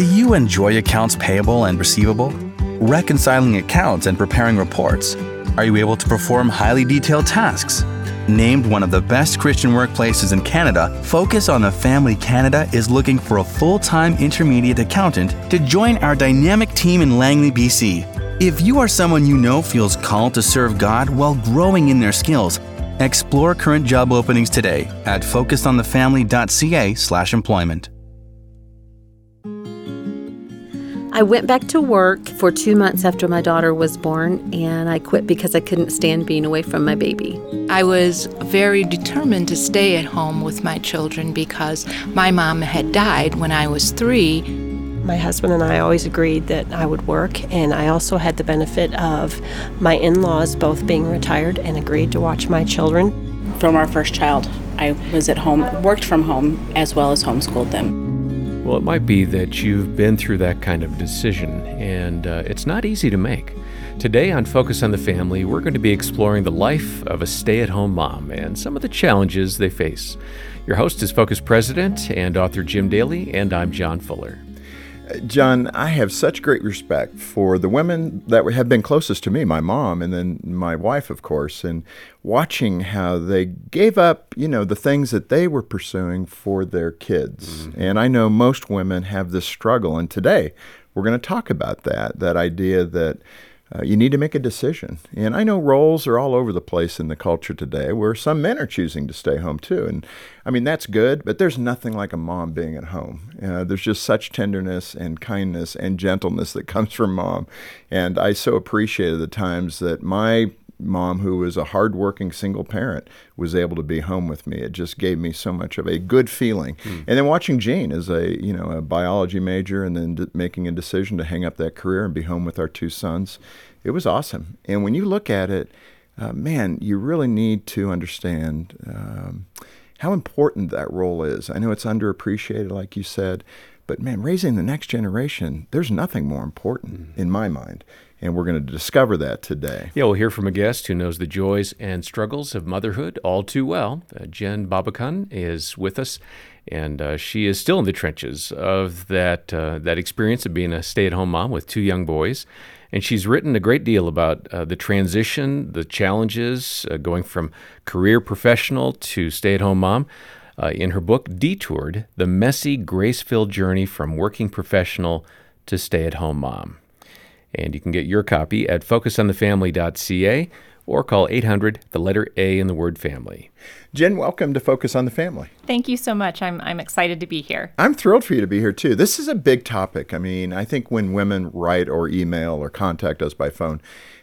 Do you enjoy accounts payable and receivable? Reconciling accounts and preparing reports? Are you able to perform highly detailed tasks? Named one of the best Christian workplaces in Canada, Focus on the Family Canada is looking for a full time intermediate accountant to join our dynamic team in Langley, BC. If you are someone you know feels called to serve God while growing in their skills, explore current job openings today at focusonthefamily.ca/employment. I went back to work for two months after my daughter was born, and I quit because I couldn't stand being away from my baby. I was very determined to stay at home with my children because my mom had died when I was three. My husband and I always agreed that I would work, and I also had the benefit of my in laws both being retired and agreed to watch my children. From our first child, I was at home, worked from home, as well as homeschooled them. Well, it might be that you've been through that kind of decision, and uh, it's not easy to make. Today on Focus on the Family, we're going to be exploring the life of a stay at home mom and some of the challenges they face. Your host is Focus President and author Jim Daly, and I'm John Fuller. John, I have such great respect for the women that have been closest to me, my mom and then my wife, of course, and watching how they gave up, you know, the things that they were pursuing for their kids. Mm-hmm. And I know most women have this struggle. And today we're going to talk about that, that idea that uh, you need to make a decision. And I know roles are all over the place in the culture today where some men are choosing to stay home too. And I mean, that's good, but there's nothing like a mom being at home. Uh, there's just such tenderness and kindness and gentleness that comes from mom. And I so appreciated the times that my mom, who was a hardworking single parent, was able to be home with me. It just gave me so much of a good feeling. Mm. And then watching Jean as a you know a biology major, and then d- making a decision to hang up that career and be home with our two sons, it was awesome. And when you look at it, uh, man, you really need to understand. Um, how important that role is. I know it's underappreciated, like you said, but man, raising the next generation, there's nothing more important mm-hmm. in my mind and we're going to discover that today. Yeah, we'll hear from a guest who knows the joys and struggles of motherhood all too well. Uh, Jen Babakhan is with us, and uh, she is still in the trenches of that uh, that experience of being a stay-at-home mom with two young boys. And she's written a great deal about uh, the transition, the challenges uh, going from career professional to stay-at-home mom. Uh, in her book, Detoured The Messy, Grace Filled Journey from Working Professional to Stay at Home Mom. And you can get your copy at focusonthefamily.ca or call 800, the letter A in the word family. Jen, welcome to Focus on the Family. Thank you so much. I'm, I'm excited to be here. I'm thrilled for you to be here, too. This is a big topic. I mean, I think when women write or email or contact us by phone,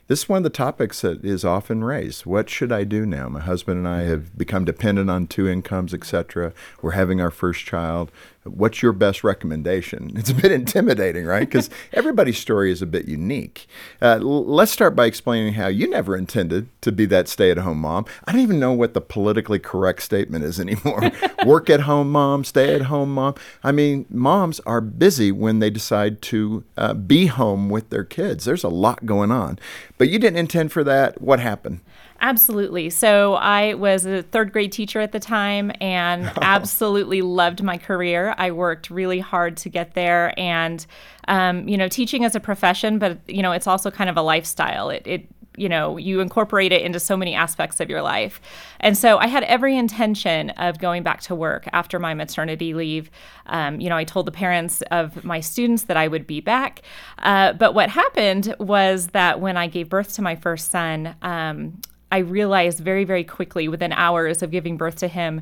this is one of the topics that is often raised. What should I do now? My husband and I have become dependent on two incomes, etc. We're having our first child what's your best recommendation? It's a bit intimidating, right? Because everybody's story is a bit unique. Uh, l- let's start by explaining how you never intended to be that stay at home mom. I don't even know what the politically correct statement is anymore. Work at home mom, stay at home mom. I mean, moms are busy when they decide to uh, be home with their kids. There's a lot going on. But you didn't intend for that. What happened? Absolutely. So I was a third grade teacher at the time and absolutely loved my career. I worked really hard to get there, and um, you know, teaching as a profession, but you know, it's also kind of a lifestyle. It, it you know you incorporate it into so many aspects of your life. And so i had every intention of going back to work after my maternity leave. Um, you know i told the parents of my students that i would be back. Uh, but what happened was that when i gave birth to my first son um, I realized very, very quickly within hours of giving birth to him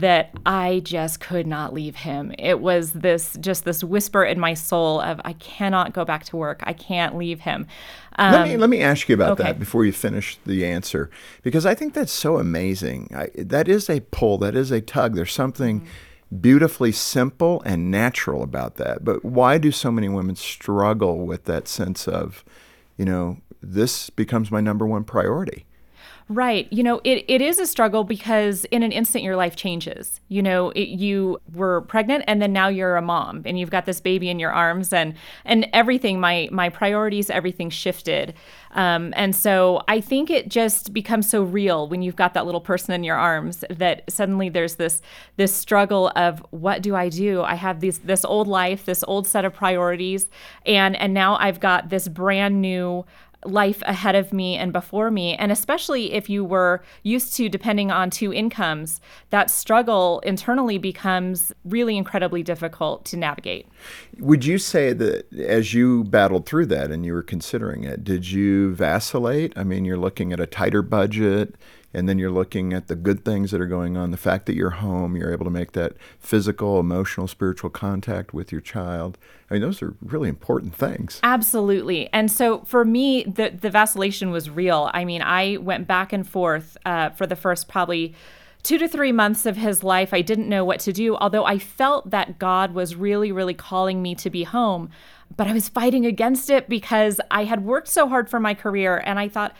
that I just could not leave him. It was this just this whisper in my soul of I cannot go back to work. I can't leave him. Um, let me um, let me ask you about okay. that before you finish the answer because I think that's so amazing. I, that is a pull. That is a tug. There's something. Mm-hmm. Beautifully simple and natural about that. But why do so many women struggle with that sense of, you know, this becomes my number one priority? Right. You know, it, it is a struggle because in an instant your life changes. You know, it, you were pregnant and then now you're a mom and you've got this baby in your arms and and everything my my priorities everything shifted. Um, and so I think it just becomes so real when you've got that little person in your arms that suddenly there's this this struggle of what do I do? I have these this old life, this old set of priorities, and and now I've got this brand new life ahead of me and before me. And especially if you were used to depending on two incomes, that struggle internally becomes really incredibly difficult to navigate. Would you say that as you battled through that and you were considering it, did you vacillate? I mean, you're looking at a tighter budget and then you're looking at the good things that are going on the fact that you're home you're able to make that physical emotional spiritual contact with your child. I mean those are really important things. Absolutely. And so for me the, the vacillation was real. I mean i went back and forth uh, for the first probably two to three months of his life. I didn't know what to do although i felt that god was really really calling me to be home. But i was fighting against it because i had worked so hard for my career and i thought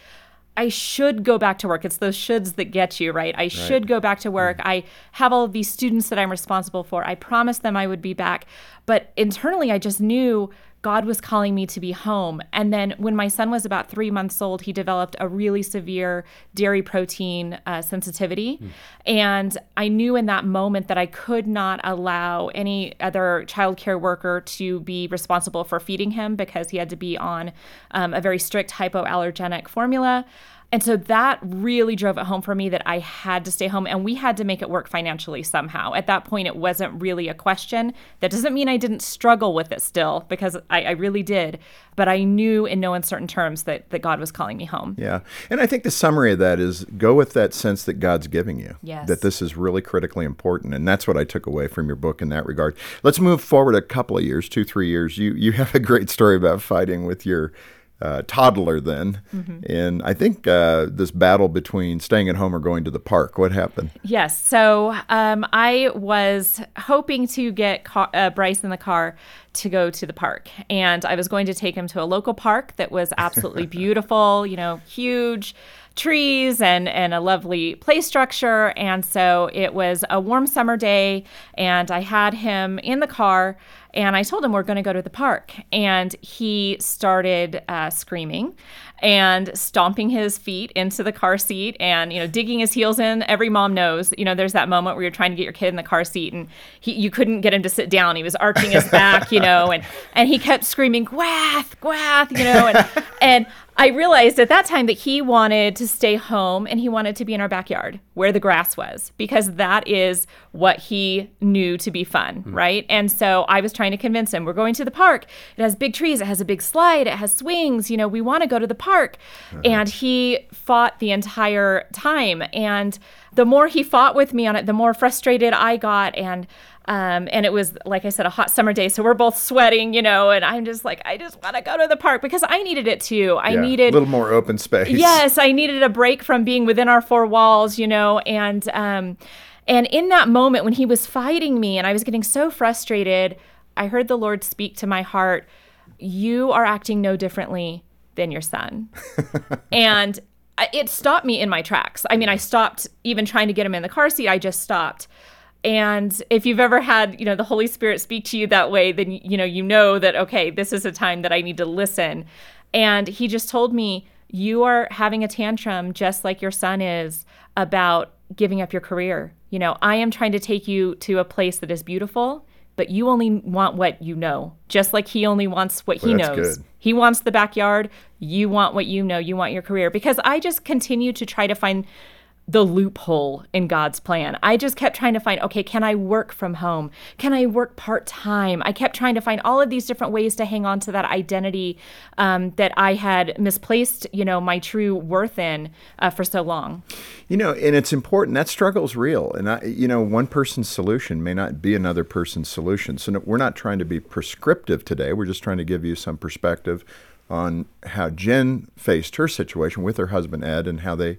I should go back to work. It's those shoulds that get you, right? I right. should go back to work. Mm-hmm. I have all of these students that I'm responsible for. I promised them I would be back. But internally, I just knew God was calling me to be home. And then when my son was about three months old, he developed a really severe dairy protein uh, sensitivity. Mm. And I knew in that moment that I could not allow any other childcare worker to be responsible for feeding him because he had to be on um, a very strict hypoallergenic formula. And so that really drove it home for me that I had to stay home and we had to make it work financially somehow. At that point, it wasn't really a question. That doesn't mean I didn't struggle with it still, because I, I really did. But I knew in no uncertain terms that, that God was calling me home. Yeah. And I think the summary of that is go with that sense that God's giving you. Yes. That this is really critically important. And that's what I took away from your book in that regard. Let's move forward a couple of years, two, three years. You, you have a great story about fighting with your uh, toddler then, mm-hmm. and I think uh, this battle between staying at home or going to the park. What happened? Yes, so um, I was hoping to get car- uh, Bryce in the car to go to the park, and I was going to take him to a local park that was absolutely beautiful. You know, huge trees and and a lovely play structure and so it was a warm summer day and I had him in the car and I told him we're going to go to the park. And he started uh, screaming and stomping his feet into the car seat and, you know, digging his heels in. Every mom knows, you know, there's that moment where you're trying to get your kid in the car seat and he, you couldn't get him to sit down. He was arching his back, you know, and, and he kept screaming, Gwath, Gwath, you know, and, and I realized at that time that he wanted to stay home and he wanted to be in our backyard where the grass was because that is what he knew to be fun, mm. right? And so I was trying to convince him we're going to the park. It has big trees, it has a big slide, it has swings, you know, we want to go to the park. Uh-huh. And he fought the entire time. And the more he fought with me on it, the more frustrated I got. And um, and it was, like I said, a hot summer day. So we're both sweating, you know, and I'm just like, I just want to go to the park because I needed it too. I yeah, needed a little more open space. Yes, I needed a break from being within our four walls, you know, and, um, and in that moment when he was fighting me and I was getting so frustrated, I heard the Lord speak to my heart, You are acting no differently than your son. and it stopped me in my tracks. I mean, I stopped even trying to get him in the car seat. I just stopped. And if you've ever had, you know, the Holy Spirit speak to you that way, then you know, you know that okay, this is a time that I need to listen. And he just told me, you are having a tantrum just like your son is about giving up your career. You know, I am trying to take you to a place that is beautiful, but you only want what you know, just like he only wants what well, he knows. Good. He wants the backyard. You want what you know. You want your career. Because I just continue to try to find the loophole in God's plan. I just kept trying to find, okay, can I work from home? Can I work part time? I kept trying to find all of these different ways to hang on to that identity um, that I had misplaced, you know, my true worth in uh, for so long. You know, and it's important. That struggle is real, and I, you know, one person's solution may not be another person's solution. So no, we're not trying to be prescriptive today. We're just trying to give you some perspective on how Jen faced her situation with her husband Ed and how they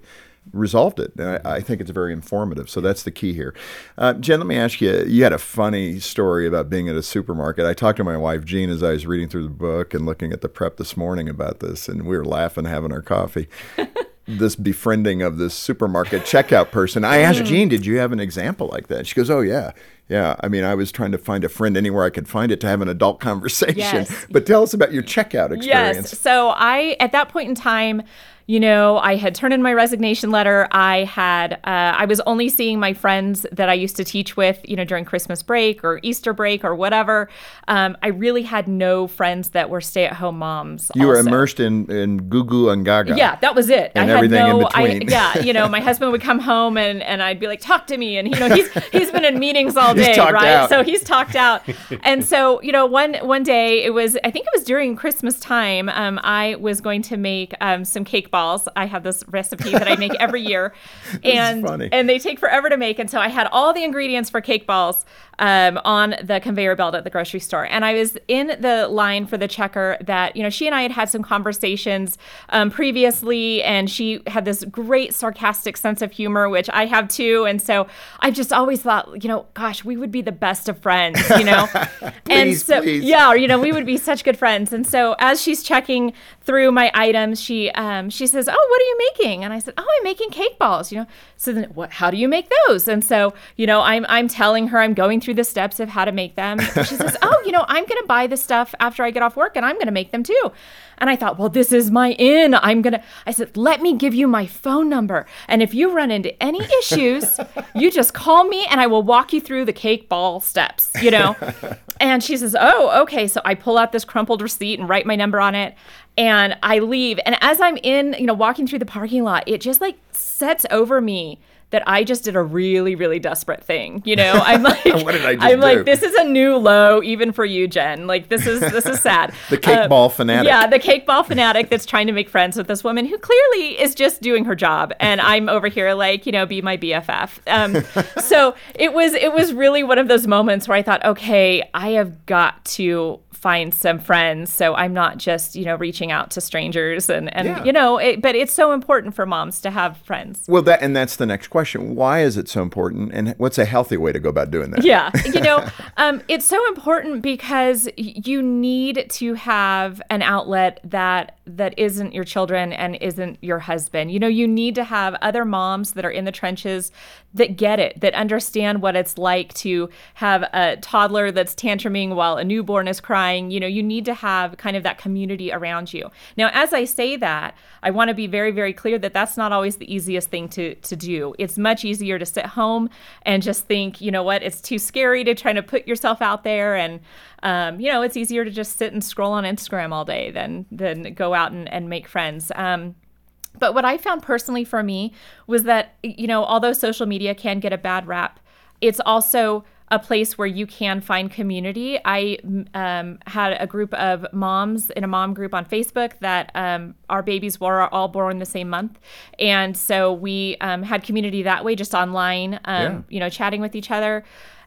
resolved it. And I, I, think it's very informative. So that's the key here. Uh, Jen, let me ask you you had a funny story about being at a supermarket. I talked to my wife, Jean, as I was reading through the book and looking at the prep this morning about this, and we were laughing, having our coffee. this befriending of this supermarket checkout person. I asked Jean, "Did you have an example like that?" She goes, "Oh yeah, yeah. I mean, I was trying to find a friend anywhere I could find it to have an adult conversation." Yes. But tell us about your checkout experience. Yes. So I, at that point in time, you know, I had turned in my resignation letter. I had, uh, I was only seeing my friends that I used to teach with, you know, during Christmas break or Easter break or whatever. Um, I really had no friends that were stay-at-home moms. You were immersed in in Gugu and Gaga. Yeah, that was it. And I had everything in between. I, yeah, you know, my husband would come home and, and I'd be like, talk to me. And, you know, he's, he's been in meetings all day, right? out. So he's talked out. and so, you know, one, one day it was, I think it was during Christmas time, um, I was going to make um, some cake balls. I have this recipe that I make every year. and, and they take forever to make. And so I had all the ingredients for cake balls um, on the conveyor belt at the grocery store. And I was in the line for the checker that, you know, she and I had had some conversations um, previously, and she had this great sarcastic sense of humor, which I have too. And so I just always thought, you know, gosh, we would be the best of friends, you know? and Please, so, please. yeah, you know, we would be such good friends. And so as she's checking through my items, she um, she says, "Oh, what are you making?" And I said, "Oh, I'm making cake balls." You know, so then what? How do you make those? And so you know, I'm I'm telling her I'm going through the steps of how to make them. And she says, "Oh, you know, I'm going to buy the stuff after I get off work, and I'm going to make them too." And I thought, well, this is my in. I'm gonna. I said, let me give you my phone number, and if you run into any issues, you just call me, and I will walk you through the cake ball steps. You know. And she says, Oh, okay. So I pull out this crumpled receipt and write my number on it. And I leave. And as I'm in, you know, walking through the parking lot, it just like sets over me that I just did a really, really desperate thing. You know, I'm like, What did I just I'm do? like, this is a new low, even for you, Jen. Like, this is this is sad. The cake Uh, ball fanatic. Yeah, the cake ball fanatic that's trying to make friends with this woman who clearly is just doing her job, and I'm over here like, you know, be my BFF. Um, so it was it was really one of those moments where I thought, okay, I have got to find some friends so i'm not just you know reaching out to strangers and and Yeah. you know it, but it's so important for moms to have friends Well, that and that's the next question. Why is it so important, and what's a healthy way to go about doing that? Yeah, you know, um, it's so important because you need to have an outlet that that isn't your children and isn't your husband. You know, you need to have other moms that are in the trenches that get it, that understand what it's like to have a toddler that's tantruming while a newborn is crying. You know, you need to have kind of that community around you. Now, as I say that, I want to be very, very clear that that's not always the easiest thing to to do. It's much easier to sit home and just think, you know what, it's too scary to try to put yourself out there, and um, you know, it's easier to just sit and scroll on Instagram all day than than go out and, and make friends. Um, but what I found personally for me was that, you know, although social media can get a bad rap, it's also a place where you can find community. I um, had a group of moms in a mom group on Facebook that um, our babies were all born the same month. And so we um, had community that way, just online, um, Yeah. you know, chatting with each other.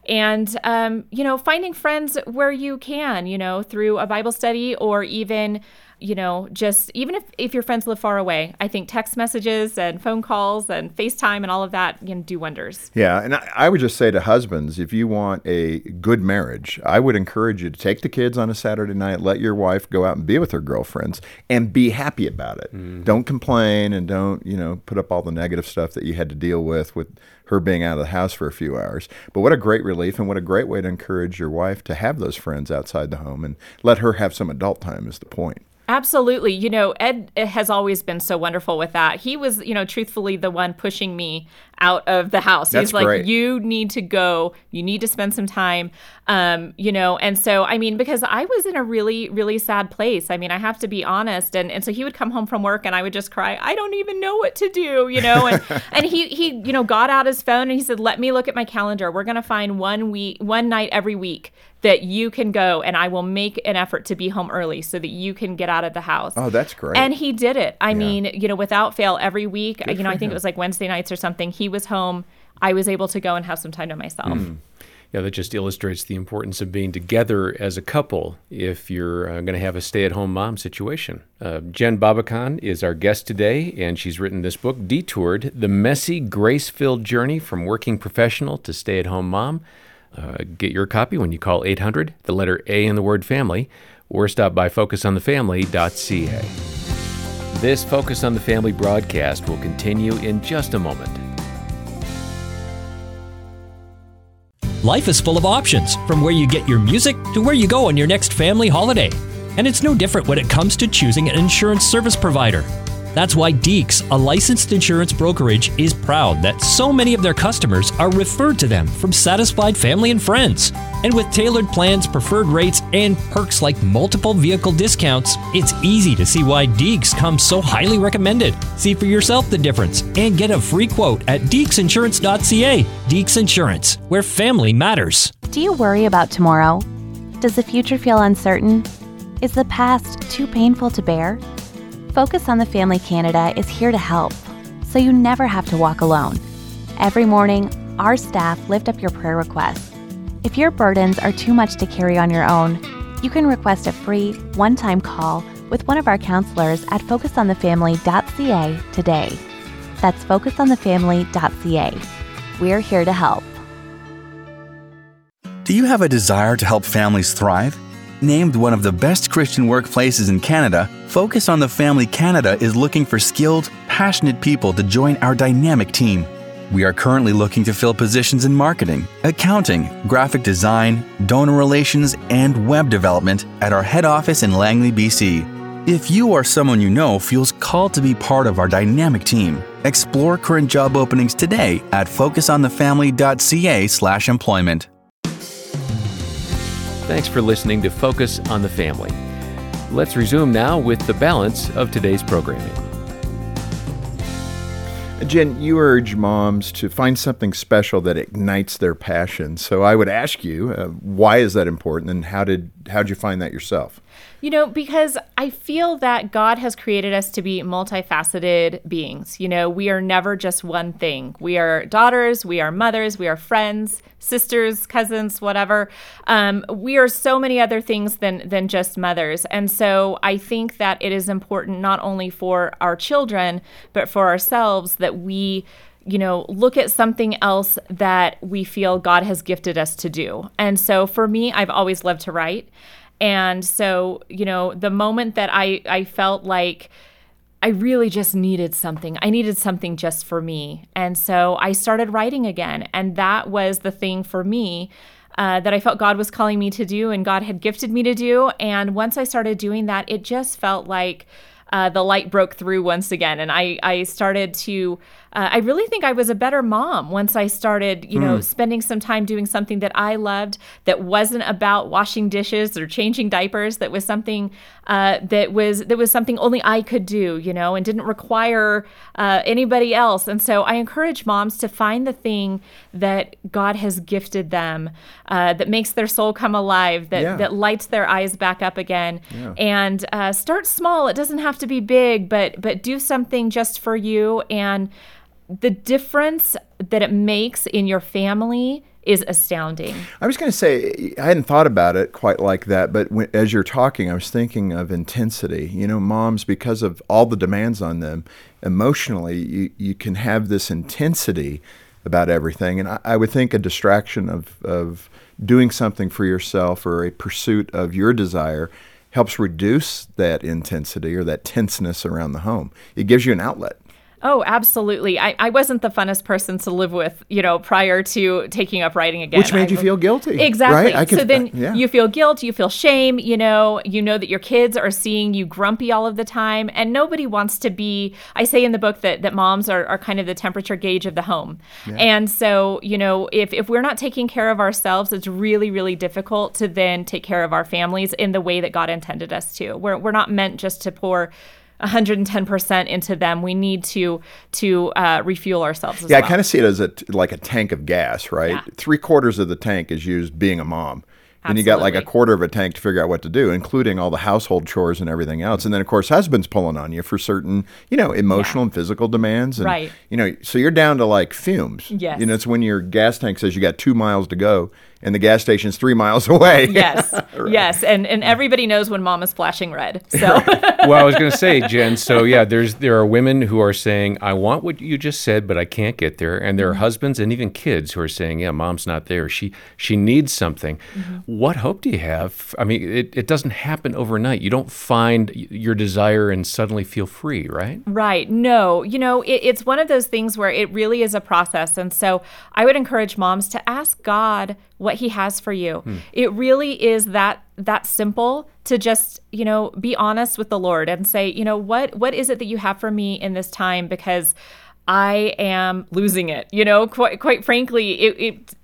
And, um, you know, finding friends where you can, you know, through a Bible study or even, you know, just even if, if your friends live far away, I think text messages and phone calls and FaceTime and all of that can do wonders. Yeah, and I, I would just say to husbands, if you want a good marriage, I would encourage you to take the kids on a Saturday night, let your wife go out and be with her girlfriends, and be happy about it. Mm. Don't complain and don't you know put up all the negative stuff that you had to deal with with her being out of the house for a few hours. But what a great relief and what a great way to encourage your wife to have those friends outside the home and let her have some adult time is the point. Absolutely. You know, Ed eh, has always been so wonderful with that. He was, you know, truthfully the one pushing me out of the house. That's He's like, great. you need to go. You need to spend some time. Um, you know, and so I mean, because I was in a really, really sad place. I mean, I have to be honest. And and so he would come home from work and I would just cry, I don't even know what to do, you know, and and he he, you know, got out his phone and he said, Let me look at my calendar. We're gonna find one week one night every week that you can go and I will make an effort to be home early so that you can get out of the house. Oh, that's great. And he did it. I mean, you know, without fail, every week, you know, I think him. it was like Wednesday nights or something, he was home. I was able to go and have some time to myself. Yeah, that just illustrates the importance of being together as a couple if you're uh, going to have a stay at home mom situation. Uh, Jen Babakhan is our guest today, and she's written this book, Detoured The Messy, Grace Filled Journey from Working Professional to Stay at Home Mom. Uh, get your copy when you call 800, the letter A in the word family, or stop by focusonthefamily.ca. This Focus on the Family broadcast will continue in just a moment. Life is full of options, from where you get your music to where you go on your next family holiday. And it's no different when it comes to choosing an insurance service provider. That's why Deeks, a licensed insurance brokerage, is proud that so many of their customers are referred to them from satisfied family and friends. And with tailored plans, preferred rates, and perks like multiple vehicle discounts, it's easy to see why Deeks comes so highly recommended. See for yourself the difference and get a free quote at deeksinsurance.ca. Deeks Insurance, where family matters. Do you worry about tomorrow? Does the future feel uncertain? Is the past too painful to bear? Focus on the Family Canada is here to help, so you never have to walk alone. Every morning, our staff lift up your prayer requests. If your burdens are too much to carry on your own, you can request a free, one time call with one of our counselors at focusonthefamily.ca today. That's focusonthefamily.ca. We're here to help. Do you have a desire to help families thrive? Named one of the best Christian workplaces in Canada, Focus on the Family Canada is looking for skilled, passionate people to join our dynamic team. We are currently looking to fill positions in marketing, accounting, graphic design, donor relations, and web development at our head office in Langley, BC. If you or someone you know feels called to be part of our dynamic team, explore current job openings today at focusonthefamily.ca/employment. Thanks for listening to Focus on the Family. Let's resume now with the balance of today's programming. Jen, you urge moms to find something special that ignites their passion. So I would ask you, uh, why is that important, and how did how did you find that yourself? You know, because I feel that God has created us to be multifaceted beings. You know, we are never just one thing. We are daughters, we are mothers, we are friends, sisters, cousins, whatever. Um, we are so many other things than than just mothers. And so I think that it is important not only for our children, but for ourselves that we you know, look at something else that we feel God has gifted us to do. And so for me, I've always loved to write. And so, you know, the moment that I, I felt like I really just needed something, I needed something just for me. And so I started writing again. And that was the thing for me. Uh, that I felt God was calling me to do and God had gifted me to do. And once I started doing that, it just felt like uh, the light broke through once again. And I, I started to uh, I really think I was a better mom once I started, you know, mm. spending some time doing something that I loved that wasn't about washing dishes or changing diapers. That was something uh, that was that was something only I could do, you know, and didn't require uh, anybody else. And so I encourage moms to find the thing that God has gifted them, uh, that makes their soul come alive, that yeah. that lights their eyes back up again, yeah. and uh, start small. It doesn't have to be big, but but do something just for you and the difference that it makes in your family is astounding. I was going to say, I hadn't thought about it quite like that, but when, as you're talking, I was thinking of intensity. You know, moms, because of all the demands on them, emotionally, you, you can have this intensity about everything. And I, I would think a distraction of, of doing something for yourself or a pursuit of your desire helps reduce that intensity or that tenseness around the home. It gives you an outlet. Oh, absolutely. I, I wasn't the funnest person to live with, you know, prior to taking up writing again. Which made I, you feel guilty. Exactly. Right? Could, so then uh, yeah. you feel guilt, you feel shame, you know, you know that your kids are seeing you grumpy all of the time. And nobody wants to be, I say in the book that, that moms are, are kind of the temperature gauge of the home. Yeah. And so, you know, if, if we're not taking care of ourselves, it's really, really difficult to then take care of our families in the way that God intended us to. We're, we're not meant just to pour 110% into them. We need to to uh, refuel ourselves. yeah, well. I kind of see it as a like a tank of gas, right? Yeah. Three quarters of the tank is used being a mom. And you got like a quarter of a tank to figure out what to do, including all the household chores and everything else. And then, of course, husband's pulling on you for certain, you know, emotional yeah. and physical demands. And, right. You know, so you're down to like fumes. Yes. You know, it's when your gas tank says you got two miles to go and the gas station's three miles away. yes, yes, and and everybody knows when mom is flashing red. So well, I was going to say, Jen. So yeah, there's there are women who are saying, "I want what you just said, but I can't get there," and there are mm-hmm. husbands and even kids who are saying, "Yeah, mom's not there. She she needs something." Mm-hmm. What hope do you have? I mean, it, it doesn't happen overnight. You don't find your desire and suddenly feel free, right? Right. No, you know, it, it's one of those things where it really is a process. And so I would encourage moms to ask God what he has for you. Hmm. It really is that that simple to just, you know, be honest with the Lord and say, you know, what what is it that you have for me in this time because I am losing it. You know, quite quite frankly, it, it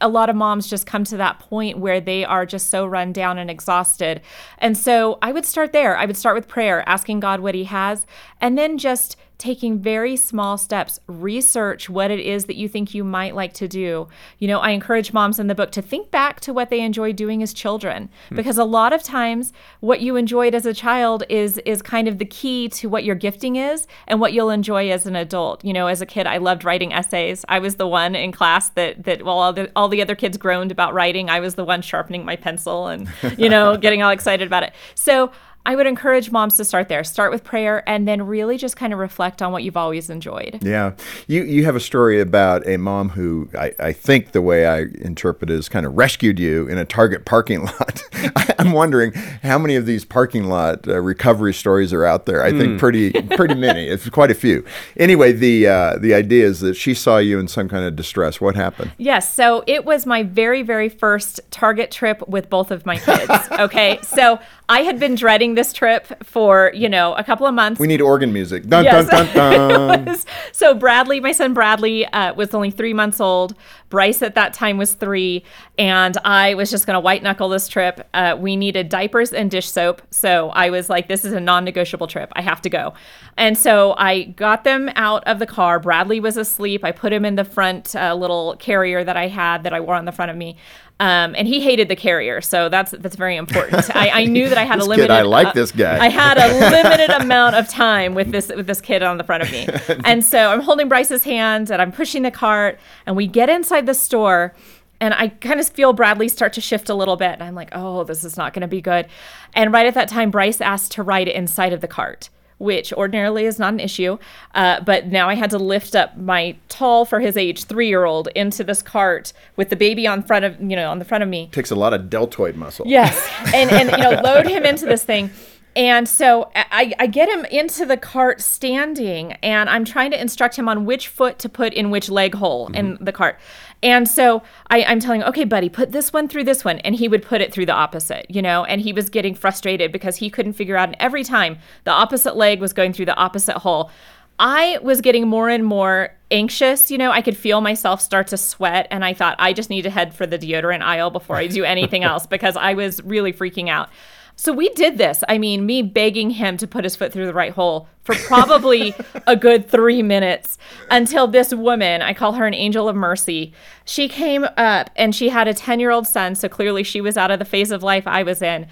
a lot of moms just come to that point where they are just so run down and exhausted. And so I would start there. I would start with prayer, asking God what He has, and then just taking very small steps. Research what it is that you think you might like to do. You know, I encourage moms in the book to think back to what they enjoyed doing as children, hmm. because a lot of times what you enjoyed as a child is is kind of the key to what your gifting is and what you'll enjoy as an adult. You know, as a kid, I loved writing essays. I was the one in class that that while all the all the other kids groaned about writing, I was the one sharpening my pencil and you know getting all excited about it. So I would encourage moms to start there. Start with prayer and then really just kind of reflect on what you've always enjoyed. Yeah. You you have a story about a mom who I, I think the way I interpret it is kind of rescued you in a Target parking lot. I, I'm wondering how many of these parking lot uh, recovery stories are out there. I think pretty pretty many. It's quite a few. Anyway, the uh, the idea is that she saw you in some kind of distress. What happened? Yes. So it was my very, very first Target trip with both of my kids. Okay. so I had been dreading this trip for, you know, a couple of months. We need organ music. Dun Yes. dun dun. so Bradley, my son Bradley, uh, was only three months old. Bryce at that time was three, and I was just going to white knuckle this trip. Uh, we needed diapers and dish soap, so I was like, "This is a non-negotiable trip. I have to go." And so I got them out of the car. Bradley was asleep. I put him in the front uh, little carrier that I had that I wore on the front of me. Um, and he hated the carrier, so that's that's very important. I, I knew that I had a kid, limited. I like uh, this guy. I had a limited amount of time with this with this kid on the front of me. And so I'm holding Bryce's hand and I'm pushing the cart and we get inside the store and I kind of feel Bradley start to shift a little bit and I'm like, "Oh, this is not going to be good." And right at that time Bryce asked to ride inside of the cart. Which ordinarily is not an issue, uh, but now I had to lift up my tall for his age three year old into this cart with the baby on front of you know on the front of me, Takes a lot of deltoid muscle. Yes, and and you know, load him into this thing. And so I, I get him into the cart standing, and I'm trying to instruct him on which foot to put in which leg hole in the cart. And so I, I'm telling him, okay, buddy, put this one through this one. And he would put it through the opposite, you know, and he was getting frustrated because he couldn't figure out. And every time the opposite leg was going through the opposite hole. I was getting more and more anxious. You know, I could feel myself start to sweat, and I thought I just need to head for the deodorant aisle before I do anything else because I was really freaking out. So we did this. I mean, me begging him to put his foot through the right hole for probably a good three minutes until this woman, I call her an angel of mercy, she came up and she had a 10 year old son. So clearly she was out of the phase of life I was in.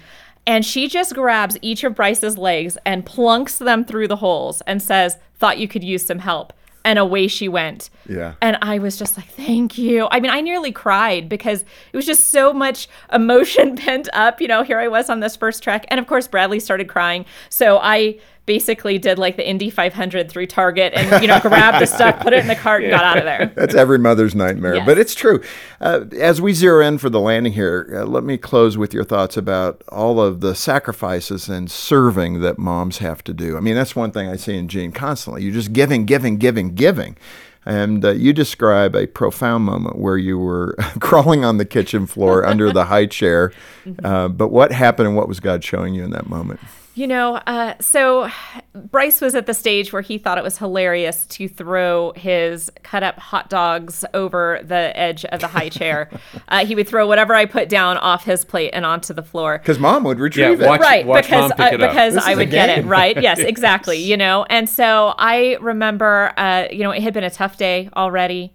And she just grabs each of Bryce's legs and plunks them through the holes and says, Thought you could use some help. And away she went. Yeah. And I was just like, thank you. I mean, I nearly cried because it was just so much emotion pent up. You know, here I was on this first track. And of course, Bradley started crying. So I basically did like the Indy 500 through Target and, you know, grabbed the stuff, put it in the cart, and got out of there. That's every mother's nightmare, Yes. but it's true. Uh, as we zero in for the landing here, uh, let me close with your thoughts about all of the sacrifices and serving that moms have to do. I mean, that's one thing I see in Jean constantly. You're just giving, giving, giving, giving. And uh, you describe a profound moment where you were crawling on the kitchen floor under the high chair. Uh, but what happened and what was God showing you in that moment? You know, uh, so Bryce was at the stage where he thought it was hilarious to throw his cut up hot dogs over the edge of the high chair. uh, he would throw whatever I put down off his plate and onto the floor. Because mom would retrieve Yeah, watch- it. right watch because mom pick I, it up. because I would get it right yes exactly you know and so I remember uh, you know it had been a tough day already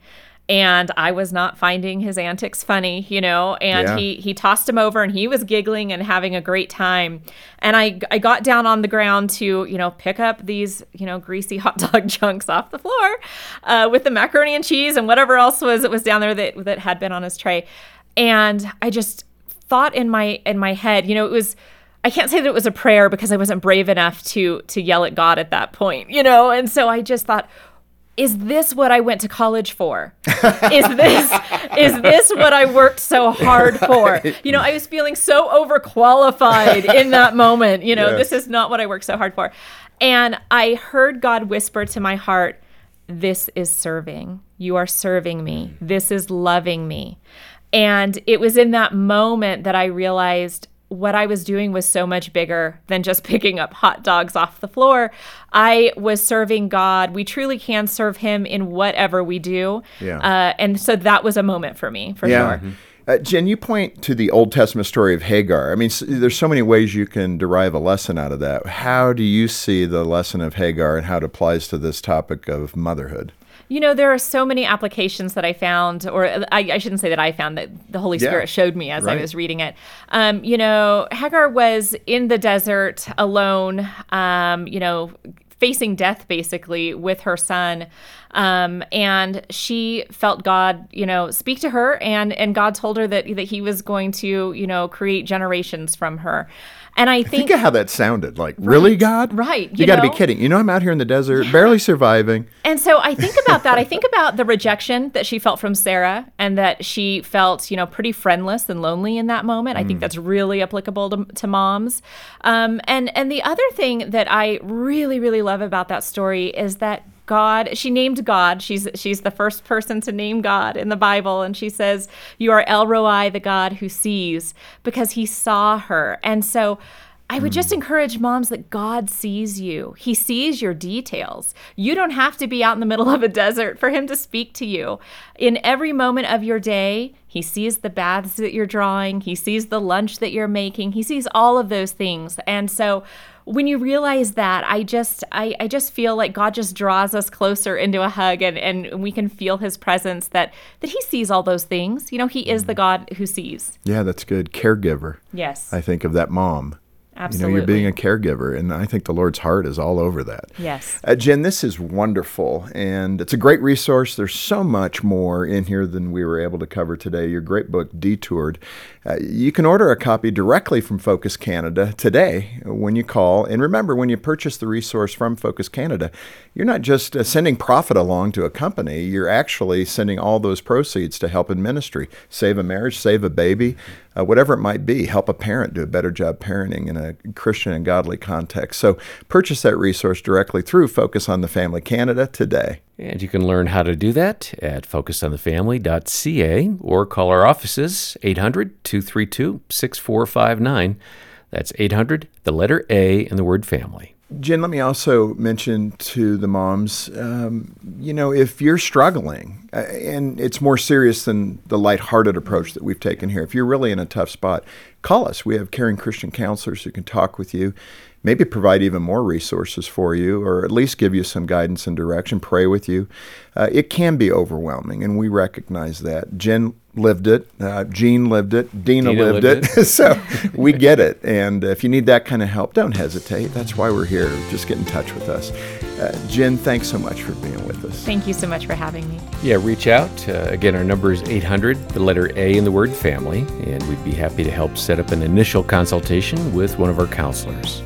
and I was not finding his antics funny you know and Yeah. he he tossed him over and he was giggling and having a great time and I I got down on the ground to you know pick up these you know greasy hot dog chunks off the floor uh, with the macaroni and cheese and whatever else was was down there that that had been on his tray And I just thought in my in my head, you know, it was I can't say that it was a prayer because I wasn't brave enough to to yell at God at that point, you know? And so I just thought, is this what I went to college for? is this is this what I worked so hard for? You know, I was feeling so overqualified in that moment. You know, yes. this is not what I worked so hard for. And I heard God whisper to my heart, this is serving. You are serving me. This is loving me. And it was in that moment that I realized what I was doing was so much bigger than just picking up hot dogs off the floor. I was serving God. We truly can serve Him in whatever we do. Yeah. Uh, and so that was a moment for me, for yeah. sure. Mm-hmm. Uh, Jen, you point to the Old Testament story of Hagar. I mean, there's so many ways you can derive a lesson out of that. How do you see the lesson of Hagar and how it applies to this topic of motherhood? You know, there are so many applications that I found, or I, I shouldn't say that I found, that the Holy Spirit yeah, showed me as right. I was reading it. Um, you know, Hagar was in the desert alone, um, you know, facing death basically with her son. Um, and she felt God, you know, speak to her, and and God told her that that He was going to, you know, create generations from her. And I think, think of how that sounded. Like, right, really, God? Right. You, you got to be kidding. You know, I'm out here in the desert, yeah. barely surviving. And so I think about that. I think about the rejection that she felt from Sarah and that she felt, you know, pretty friendless and lonely in that moment. Mm. I think mm. that's really applicable to, to moms. Um, and, and the other thing that I really, really love about that story is that God, she named God. She's she's the first person to name God in the Bible and she says, "You are El Roi, the God who sees," because he saw her. And so I would just hmm. encourage moms that God sees you. He sees your details. You don't have to be out in the middle of a desert for Him to speak to you. In every moment of your day, He sees the baths that you're drawing, He sees the lunch that you're making, He sees all of those things. And so, when you realize that i just I, I just feel like god just draws us closer into a hug and, and we can feel his presence that that he sees all those things you know he is the mm. god who sees yeah that's good caregiver yes i think of that mom Absolutely. You know, you're being a caregiver, and I think the Lord's heart is all over that. Yes. Uh, Jen, this is wonderful, and it's a great resource. There's so much more in here than we were able to cover today. Your great book, Detoured. Uh, you can order a copy directly from Focus Canada today when you call. And remember, when you purchase the resource from Focus Canada, you're not just uh, sending profit along to a company, you're actually sending all those proceeds to help in ministry, save a marriage, save a baby uh, whatever it might be, help a parent do a better job parenting in a Christian and godly context. So purchase that resource directly through Focus on the Family Canada today. And you can learn how to do that at focusonthefamily.ca or call our offices 800 232 6459. That's 800, the letter A, and the word family. Jen, let me also mention to the moms, um, you know, if you're struggling, uh, and it's more serious than the lighthearted approach that we've taken here, if you're really in a tough spot, call us. We have caring Christian counselors who can talk with you, maybe provide even more resources for you, or at least give you some guidance and direction, pray with you. Uh, it can be overwhelming, and we recognize that. Jen lived it. Uh, Jean lived it. Dena, Dena lived, lived, it. it. so we get it. And if you need that kind of help, don't hesitate. That's why we're here. Just get in touch with us. Uh, Jen, thanks so much for being with us. Thank you so much for having me. Yeah, reach out. Uh, again, our number is 800, the letter A in the word family, and we'd be happy to help set up an initial consultation with one of our counselors.